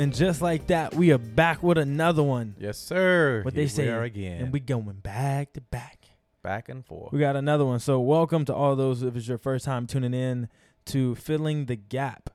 and just like that, we are back with another one. Yes, sir. What Here they say, we are again, And we going back to back. back and forth. We got another one. So welcome to all those if it's your first time tuning in to filling the gap.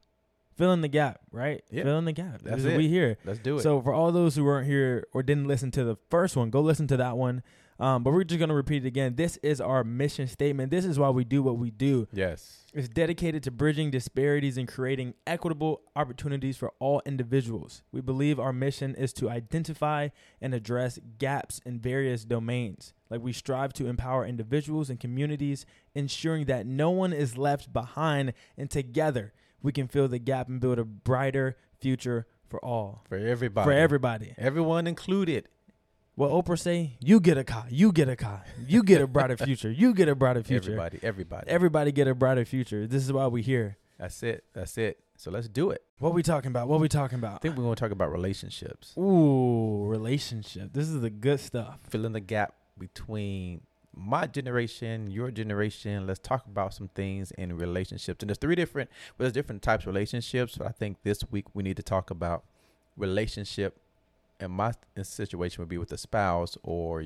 Filling the gap, right? Yeah. Filling the gap. That's This it. We here. Let's do it. So for all those who weren't here or didn't listen to the first one, go listen to that one. Um, but we're just gonna repeat it again. This is our mission statement. This is why we do what we do. yes, It's dedicated to bridging disparities and creating equitable opportunities for all individuals. We believe our mission is to identify and address gaps in various domains. Like we strive to empower individuals and communities, ensuring that no one is left behind, and together we can fill the gap and build a brighter future for all, for everybody. for everybody. Everyone included. What Oprah say? You get a car. You get a car. You get a brighter future. You get a brighter future. Everybody. Everybody. Everybody get a brighter future. This is why we here. That's it. That's it. So let's do it. What we talking about? What we talking about? I think we're going to talk about relationships, Ooh, relationship. This is the good stuff. filling the gap between my generation, your generation. Let's talk about some things in relationships. And there's three different, well, there's different types of relationships. But I think this week we need to talk about relationship. And my situation would be with a spouse, or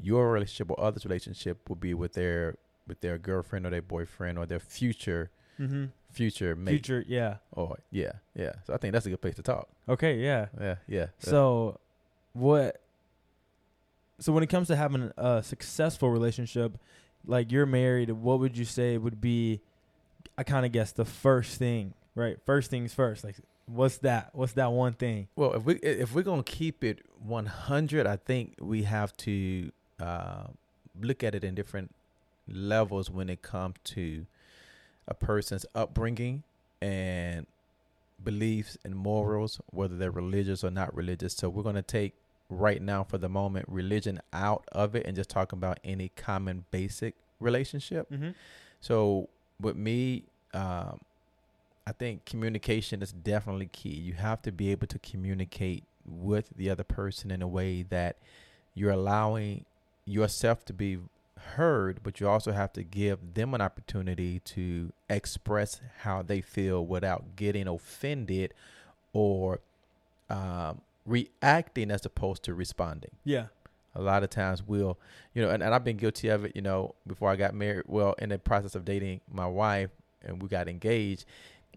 your relationship or others' relationship would be with their with their girlfriend or their boyfriend or their future Mm-hmm. future mate. Future, yeah. Or yeah, yeah. So I think that's a good place to talk. Okay, yeah. Yeah, yeah. So, what? So when it comes to having a successful relationship, like you're married, what would you say would be? I kind of guess the first thing, right? First things first. Like, what's that? What's that one thing? Well, if we if we're gonna keep it 100, I think we have to uh, look at it in different levels when it comes to a person's upbringing and beliefs and morals, whether they're religious or not religious. So we're gonna take right now for the moment religion out of it and just talk about any common basic relationship. Mm-hmm. So with me, um, I think communication is definitely key. You have to be able to communicate with the other person in a way that you're allowing yourself to be heard, but you also have to give them an opportunity to express how they feel without getting offended or um, reacting as opposed to responding Yeah. a lot of times we'll you know and, and i've been guilty of it you know before i got married well in the process of dating my wife and we got engaged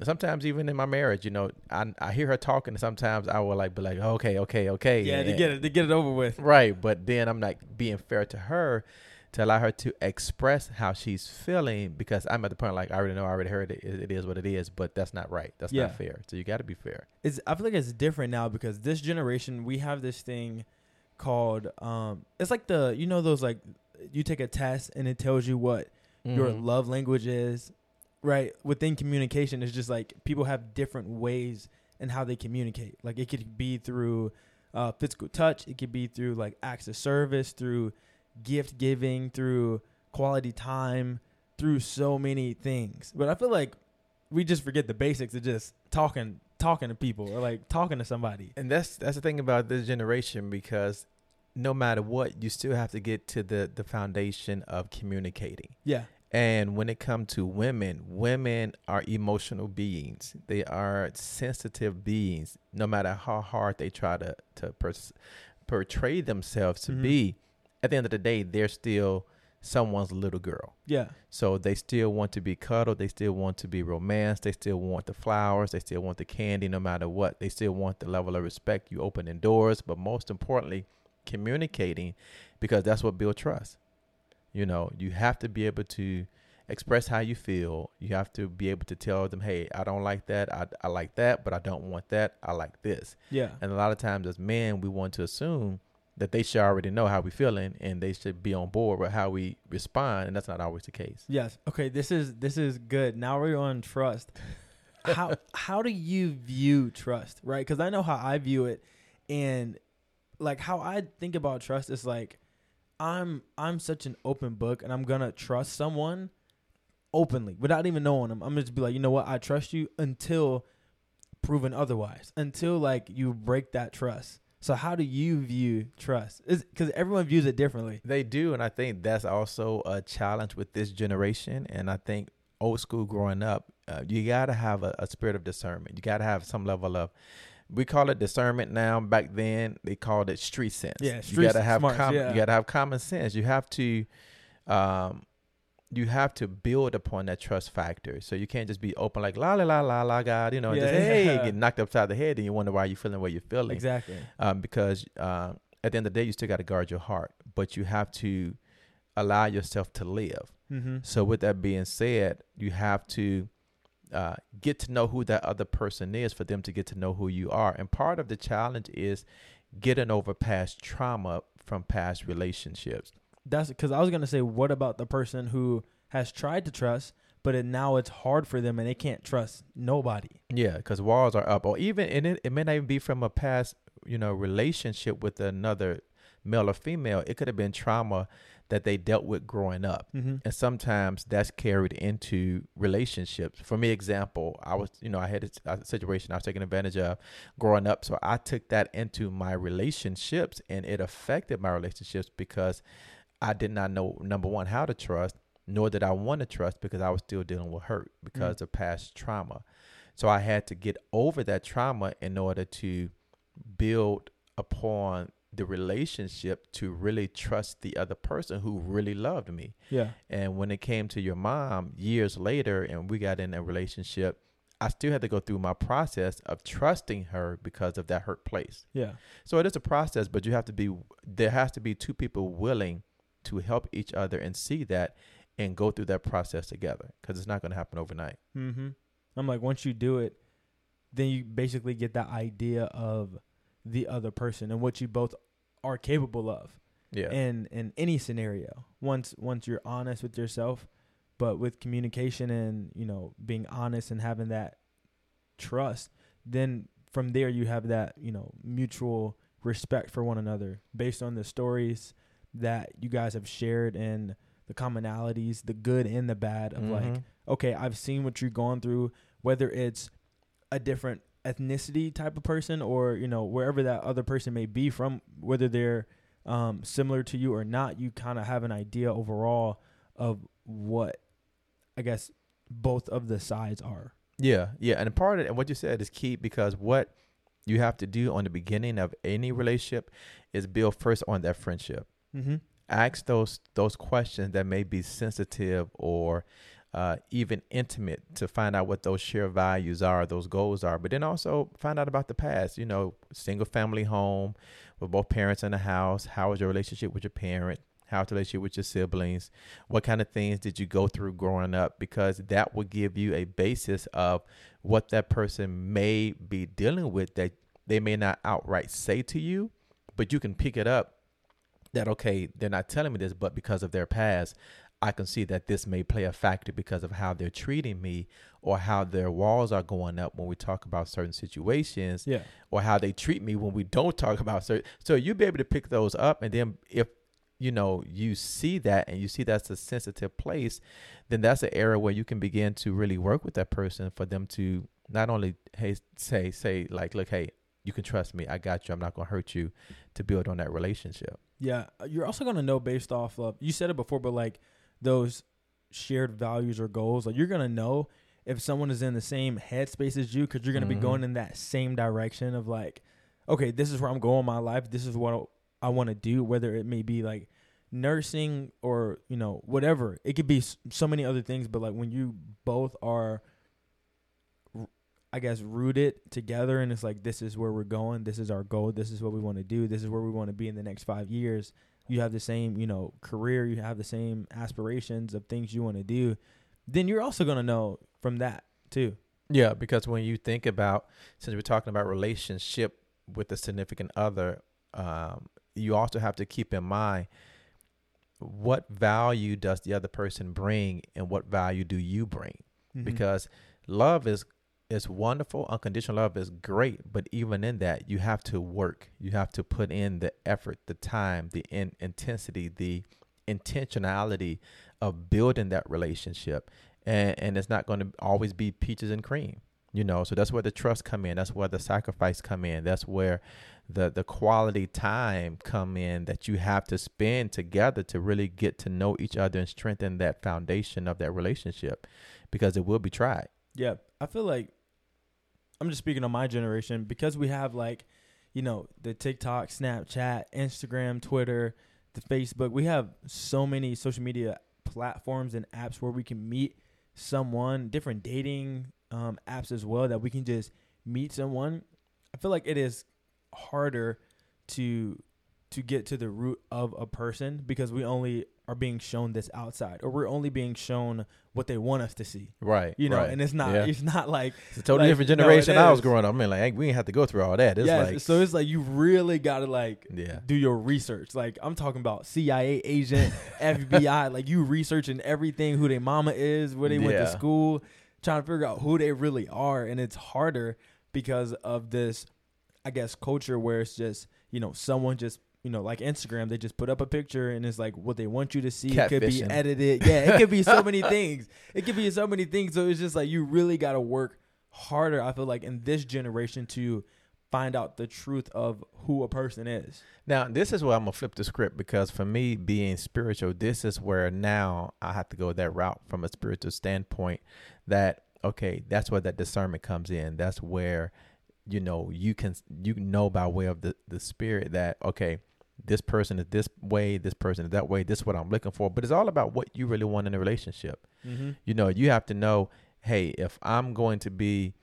sometimes even in my marriage you know i, I hear her talking and sometimes i will like be like okay okay okay Yeah, to get it, to get it over with. right but then i'm like being fair to her to allow her to express how she's feeling because i'm at the point like i already know i already heard it it, it is what it is but that's not right that's Yeah. not fair so you got to be fair It's I feel like it's different now because this generation we have this thing called um it's like the you know those like you take a test and it tells you what your Mhm. love language is right within communication it's just like people have different ways and how they communicate. Like it could be through uh, physical touch it could be through like acts of service through gift giving through quality time through so many things. But i feel like we just forget the basics of just talking talking to people or like talking to somebody. And that's that's the thing about this generation because no matter what, you still have to get to the the foundation of communicating. yeah And when it comes to women, women are emotional beings. They are sensitive beings. No matter how hard they try to to pers- portray themselves to Mhm. be, at the end of the day, they're still someone's little girl. yeah So they still want to be cuddled. They still want to be romanced. They still want the flowers. They still want the candy, no matter what. They still want the level of respect. You open opening doors, but most importantly, communicating, because that's what builds trust. You know, you have to be able to express how you feel. You have to be able to tell them, "Hey, I don't like that. I, I like that, but I don't want that. I like this." yeah And a lot of times, as men, we want to assume that they should already know how we're feeling and they should be on board with how we respond, and that's not always the case. Yes. Okay. This is this is good. Now we're on trust. How how do you view trust? Right? Because I know how I view it, and like how I think about trust is like I'm I'm such an open book, and I'm gonna trust someone openly without even knowing them. I'm gonna just be like, you know what? I trust you until proven otherwise. Until like you break that trust. So how do you view trust? Because everyone views it differently. They do, and I think that's also a challenge with this generation. And I think old school growing up, uh, you got to have a, a spirit of discernment. You got to have some level of we call it discernment now. Back then, they called it street sense. Yeah, you gotta have smarts, com- yeah. you gotta have common sense. You have to, um, you have to build upon that trust factor. So you can't just be open like la la la la la God, you know, Yeah, just hey, yeah. get knocked upside the head, and you wonder why you're feeling the way you're feeling. Exactly. Um, because uh, at the end of the day, you still got to guard your heart, but you have to allow yourself to live. Mm-hmm. So with that being said, you have to uh, get to know who that other person is for them to get to know who you are. And part of the challenge is getting over past trauma from past relationships. That's because I was gonna say, what about the person who has tried to trust, but it, now it's hard for them and they can't trust nobody. Yeah, because walls are up, or even and it, it may not even be from a past, you know, relationship with another male or female. It could have been trauma that they dealt with growing up. Mm-hmm. and sometimes that's carried into relationships. For me, example, I was, you know, I had a, a situation I was taking advantage of growing up, so I took that into my relationships, and it affected my relationships because I did not know number one how to trust, nor did I want to trust because I was still dealing with hurt because of past trauma. So I had to get over that trauma in order to build upon the relationship to really trust the other person who really loved me. Yeah. And when it came to your mom years later and we got in a relationship, I still had to go through my process of trusting her because of that hurt place. Yeah. So it is a process, but you have to be there has to be two people willing to help each other and see that and go through that process together because it's not going to happen overnight. Mm-hmm. I'm like, once you do it, then you basically get that idea of the other person and what you both are capable of. Yeah. in in any scenario once once you're honest with yourself but with communication and you know being honest and having that trust then from there you have that you know mutual respect for one another based on the stories that you guys have shared and the commonalities the good and the bad of like Mhm. okay i've seen what you're going through whether it's a different ethnicity type of person or you know wherever that other person may be from whether they're um, similar to you or not you kind of have an idea overall of what i guess both of the sides are Yeah, yeah, and part of it, and what you said is key because what you have to do on the beginning of any relationship is build first on that friendship. mm-hmm. Ask those those questions that may be sensitive or uh, even intimate to find out what those shared values are, those goals are. But then also find out about the past. You know, single family home with both parents in the house. How was your relationship with your parent? How's the relationship with your siblings? What kind of things did you go through growing up? Because that will give you a basis of what that person may be dealing with that they may not outright say to you, but you can pick it up that, okay, they're not telling me this, but because of their past, I can see that this may play a factor because of how they're treating me or how their walls are going up when we talk about certain situations yeah or how they treat me when we don't talk about certain. So you'll be able to pick those up, and then if you know you see that and you see that's a sensitive place, then that's an area where you can begin to really work with that person for them to not only hey say say like look hey you can trust me I got you I'm not gonna hurt you to build on that relationship. yeah you're also going to know based off of you said it before but like those shared values or goals like you're to know if someone is in the same headspace as you because you're going to Mhm. be going in that same direction of like okay this is where i'm going in my life this is what i want to do whether it may be like nursing or you know whatever it could be so many other things but like when you both are I guess rooted together and it's like this is where we're going this is our goal this is what we want to do this is where we want to be in the next five years you have the same you know career you have the same aspirations of things you want to do then you're also going to know from that too Yeah, because when you think about since we're talking about relationship with a significant other, um, you also have to keep in mind what value does the other person bring and what value do you bring? Mhm. Because love is is wonderful, unconditional love is great, but even in that, you have to work. You have to put in the effort, the time, the in- intensity, the intentionality of building that relationship. And and it's not going to always be peaches and cream you know? So that's where the trust come in. That's where the sacrifice come in. That's where the the quality time come in that you have to spend together to really get to know each other and strengthen that foundation of that relationship because it will be tried. Yeah, I feel like I'm just speaking on my generation because we have like, you know, the TikTok, Snapchat, Instagram, Twitter, the Facebook. We have so many social media platforms and apps where we can meet someone, different dating um, apps as well that we can just meet someone. I feel like it is harder to to get to the root of a person because we only are being shown this outside or we're only being shown what they want us to see. Right. You know, right. and it's not Yeah. it's not like It's a totally like, different no, generation. I was growing up. I mean, like, we didn't have to go through all that. It's yes, like, so it's like you really got to like yeah. do your research. Like I'm talking about CIA agent, FBI, like you researching everything who their mama is, where they went to school, trying to figure out who they really are and it's harder because of this I guess culture where it's just, you know, someone just you know, like Instagram, they just put up a picture and it's like what they want you to see. It could be edited. Yeah, it could be so many things. It could be so many things. So it's just like you really got to work harder, I feel like, in this generation to find out the truth of who a person is. Now, this is where I'm gonna flip the script because for me, being spiritual, this is where now I have to go that route from a spiritual standpoint. That okay, that's where that discernment comes in. That's where you know you can you know by way of the the spirit that okay, this person is this way, this person is that way. This is what I'm looking for. But it's all about what you really want in a relationship. Mm-hmm. You know, you have to know, hey, if I'm going to be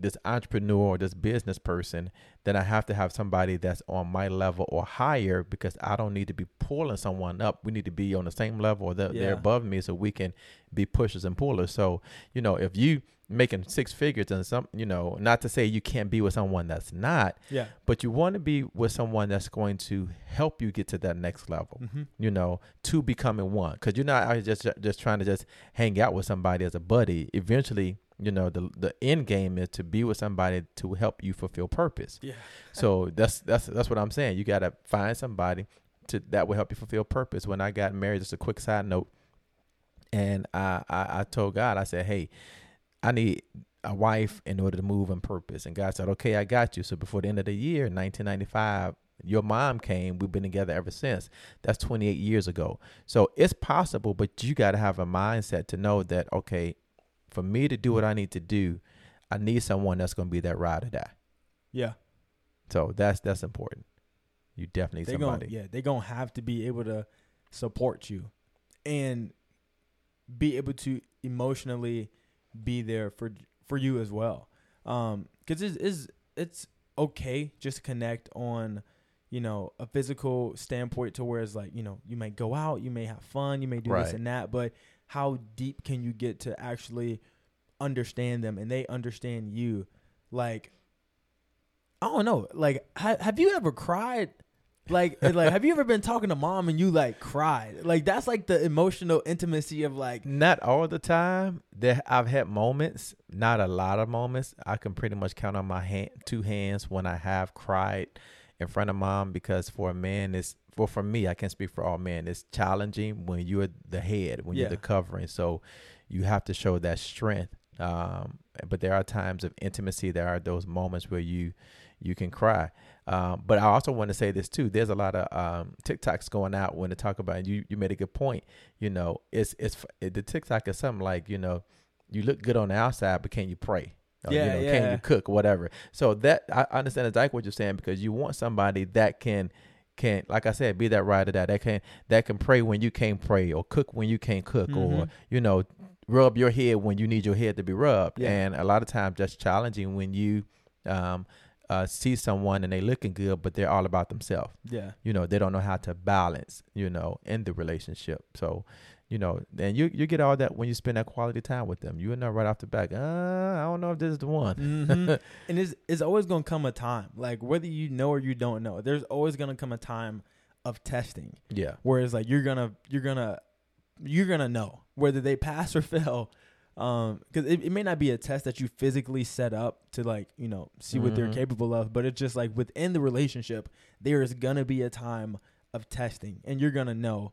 this entrepreneur or this business person, then I have to have somebody that's on my level or higher because I don't need to be pulling someone up. We need to be on the same level or they're, Yeah. they're above me so we can be pushers and pullers. So, you know, if you making six figures and some, you know, not to say you can't be with someone that's not, Yeah. but you want to be with someone that's going to help you get to that next level Mm-hmm. you know, to becoming one. Because you're not just just trying to just hang out with somebody as a buddy. Eventually, you know, the the end game is to be with somebody to help you fulfill purpose. Yeah. So that's that's that's what I'm saying. You got to find somebody to that will help you fulfill purpose. When I got married, just a quick side note, and I I, I told God, I said, hey, I need a wife in order to move in purpose. And God said, okay, I got you. So before the end of the year, 1995, your mom came. We've been together ever since. That's 28 years ago. So it's possible, but you got to have a mindset to know that, okay, for me to do what I need to do, I need someone that's going to be that ride or die. Yeah. So that's that's important. You definitely They need going somebody. yeah, they're going to have to be able to support you and be able to emotionally be there for for you as well. Um cuz it's, it's it's okay just to connect on you know a physical standpoint to where it's like you know you may go out you may have fun you may do this and that but how deep can you get to actually understand them and they understand you like i don't know like ha- have you ever cried like like have you ever been talking to mom and you like cried like that's like the emotional intimacy of like Not all the time. That I've had moments, not a lot of moments. I can pretty much count on my hand, two hands when I have cried in front of mom because for a man, it's well for me. I can't speak for all men. It's challenging when you're the head, when Yeah. you're the covering. So you have to show that strength. Um, but there are times of intimacy. There are those moments where you you can cry. Um, but I also want to say this too. There's a lot of um, TikToks going out when they talk about. You you made a good point. You know, it's it's it, the TikTok is something like you know, you look good on the outside, but can you pray? Or, Yeah, you know, Can you cook? Whatever. So that I understand exactly what you're saying because you want somebody that can can like I said, be that rider that that can that can pray when you can't pray or cook when you can't cook or Mhm. you know rub your head when you need your head to be rubbed. Yeah. And a lot of times that's challenging when you um uh, see someone and they looking good, but they're all about themselves. yeah You know, they don't know how to balance, you know, in the relationship. So, you know, then you you get all that when you spend that quality time with them. You know right off the back, uh, I don't know if this is the one. hmm and it's it's always gonna come a time like whether you know or you don't know there's always gonna come a time of testing Yeah. Whereas like you're gonna you're gonna you're gonna know whether they pass or fail um because it, it may not be a test that you physically set up to like you know see what they're Mhm. capable of but it's just like within the relationship there is gonna be a time of testing and you're gonna know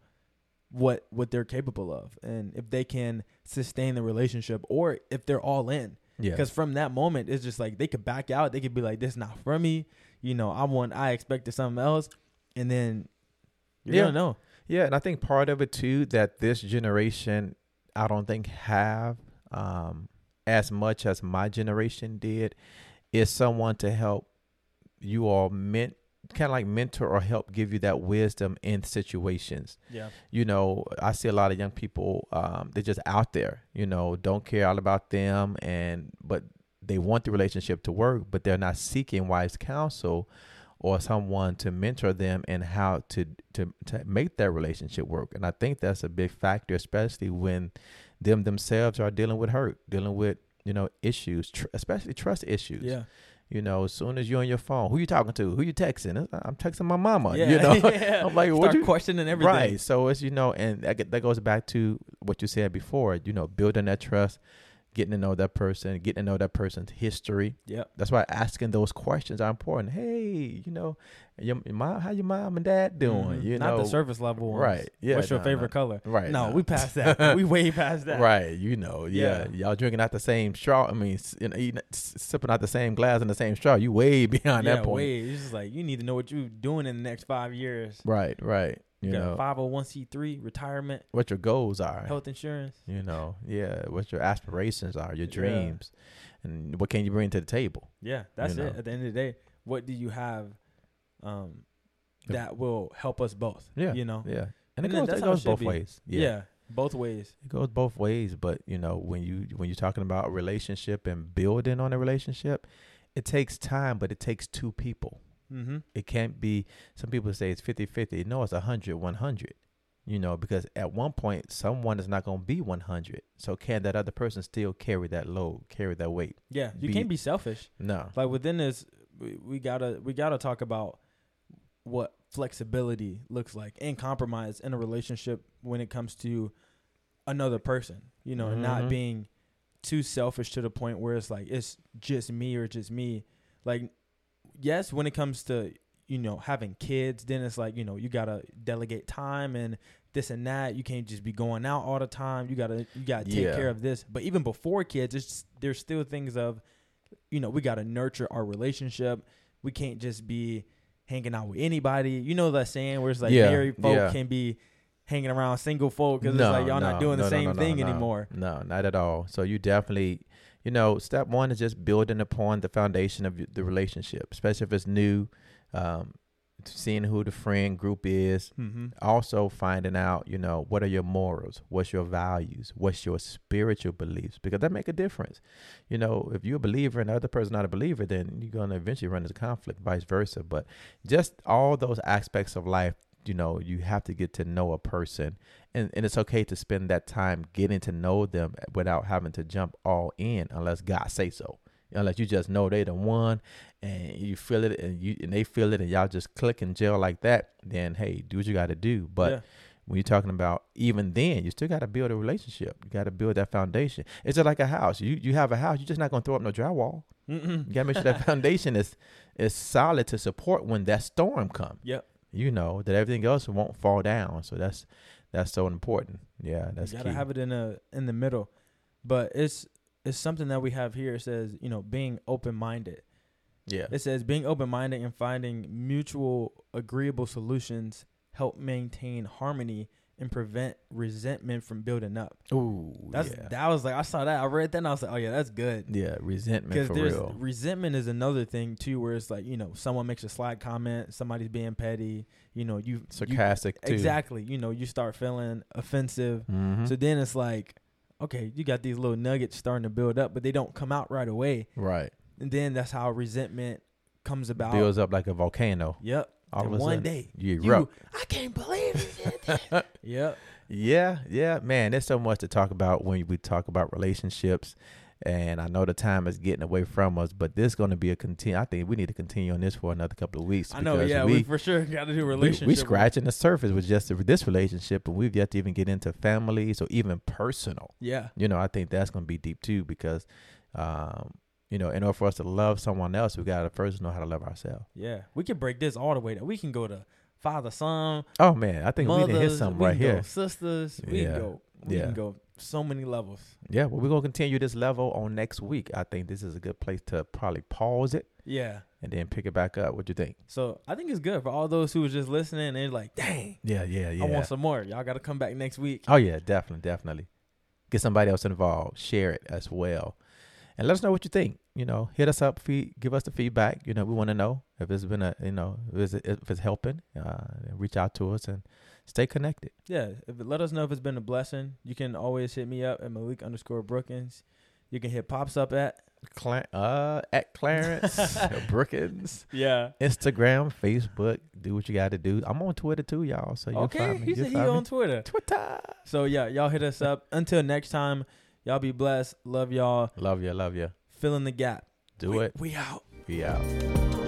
what what they're capable of and if they can sustain the relationship or if they're all in Yeah. because from that moment, it's just like they could back out. They could be like, "This is not for me." You know, I want, I expected something else, and then you're Yeah. gonna know. Yeah, and I think part of it too that this generation I don't think have um as much as my generation did is someone to help you all meant kind of like mentor or help give you that wisdom in situations. Yeah. You know, I see a lot of young people, um, they're just out there, you know, don't care all about them and but they want the relationship to work, but they're not seeking wise counsel or someone to mentor them and how to to to make that relationship work. And I think that's a big factor, especially when them themselves are dealing with hurt, dealing with you know issues, tr- especially trust issues. Yeah. You know, as soon as you're on your phone, who you talking to? Who you texting? I'm texting my mama. Yeah. You know, yeah. I'm like, what Start you questioning everything. Right. So it's you know, and that, that goes back to what you said before. You know, building that trust, getting to know that person, getting to know that person's history. Yeah, That's why asking those questions are important. Hey, you know, your, your mom, how your mom and dad doing? Mhm. You Not know, the surface level ones. right? Yeah. What's your no, favorite no. color? Right. No, no. we passed that. we way past that. Right, you know, yeah. Yeah. y'all drinking out the same straw. I mean, you know, eating, sipping out the same glass and the same straw. You way beyond yeah, that point. way. It's just like you need to know what you're doing in the next five years. Right, right. You You know got five hundred one c three retirement, what your goals are. health insurance. You know, yeah, what your aspirations are, your Yeah. dreams, and what can you bring to the table. Yeah, that's You it. At the end of the day, what do you have um, that will help us both? Yeah, you know. Yeah, and, it goes, that's it how it goes both be. ways. Yeah. Yeah. both ways. it goes both ways. But you know, when you when you're talking about a relationship and building on a relationship, it takes time, but it takes two people. Mm-hmm. It can't be. Some people say it's 50-50. No, it's 100 100. You know, because at one point someone is not going to be 100. So can that other person still carry that load, carry that weight? Yeah, you Be- can't be selfish. No. Like within this, we, we gotta we gotta talk about what flexibility looks like and compromise in a relationship when it comes to another person. You know, and not being too selfish to the point where it's like it's just me or just me. Like, yes, when it comes to you know having kids, then it's like you know you gotta delegate time and this and that. You can't just be going out all the time. You gotta you gotta take Yeah. care of this. But even before kids, it's there's still things of you know we gotta nurture our relationship. We can't just be hanging out with anybody. You know that saying where it's like Yeah, married folk yeah. can be hanging around single folk because it's like y'all not doing the same thing anymore. No, not at all. So you definitely, you know, step one is just building upon the foundation of the relationship, especially if it's new. Um, seeing who the friend group is. Mm-hmm. Also finding out, you know, what are your morals? What's your values? What's your spiritual beliefs? Because that make a difference. You know, if you're a believer and the other person not a believer, then you're gonna eventually run into conflict, vice versa. But just all those aspects of life you know you have to get to know a person. And, and it's okay to spend that time getting to know them without having to jump all in unless god say so. Unless you just know they the one and you feel it and you and they feel it and y'all just click and gel like that then hey do what you got to do. But yeah. when you're talking about even then you still got to build a relationship. You got to build that foundation. It's just like a house. You you have a house you're just not going to throw up no drywall. Mm-mm. you got to make sure that foundation is is solid to support when that storm comes Yep. You know that everything else won't fall down. So that's that's so important. Yeah, that's you gotta key. have it in a in the middle. But it's it's something that we have here. It says, you know, being open minded. yeah, It says being open minded and finding mutual agreeable solutions help maintain harmony and prevent resentment from building up. ooh, That's yeah, that was like I saw that I read that and I was like, oh yeah, that's good. yeah, resentment Because there's real. resentment is another thing too, where it's like you know someone makes a slight comment, somebody's being petty, you know you you- Sarcastic too. exactly, you know you start feeling offensive, Mhm. so then it's like, okay, you got these little nuggets starting to build up, but they don't come out right away. right, And then that's how resentment comes about. builds up like a volcano. Yep. All and of one sudden, day, you you, erupt. I can't believe you did that. yep. Yeah, yeah, man. There's so much to talk about when we talk about relationships, and I know the time is getting away from us, but this is going to be a continue. I think we need to continue on this for another couple of weeks. I know. Yeah, we, we for sure got to do we, relationship. we scratching the surface with just this relationship, and we've yet to even get into families or even personal. Yeah. you know, I think that's going to be deep too because, um, you know, in order for us to love someone else, we got to first know how to love ourselves. Yeah. We can break this all the way down. We can go to father, son, Oh man, I think we mothers. need to hit something right here. sisters. We Yeah. can go. We Yeah. can go so many levels. Yeah, well, we're gonna continue this level on next week. I think this is a good place to probably pause it Yeah. and then pick it back up. What do you think? So I think it's good for all those who was just listening. and They're like, dang, Yeah, yeah, yeah. I want some more. Y'all got to come back next week. oh yeah, definitely, definitely. Get somebody else involved. Share it as well, and let us know what you think. you know, hit us up, feed, give us the feedback. You know, we want to know if it's been a, you know, if it's, if it's helping. Uh, reach out to us and stay connected. Yeah, if, let us know if it's been a blessing. You can always hit me up at Malik underscore Brookins. You can hit pops up at Cla- uh, at Clarence Brookins. yeah. Instagram, Facebook. Do what you got to do. I'm on Twitter too, y'all. So you'll Okay, find me. he said he find me. on Twitter. Twitter. So yeah, y'all hit us up. Until next time, y'all be blessed. Love y'all. Love you, love you. Fill in the gap. Do we, it. We out. We out.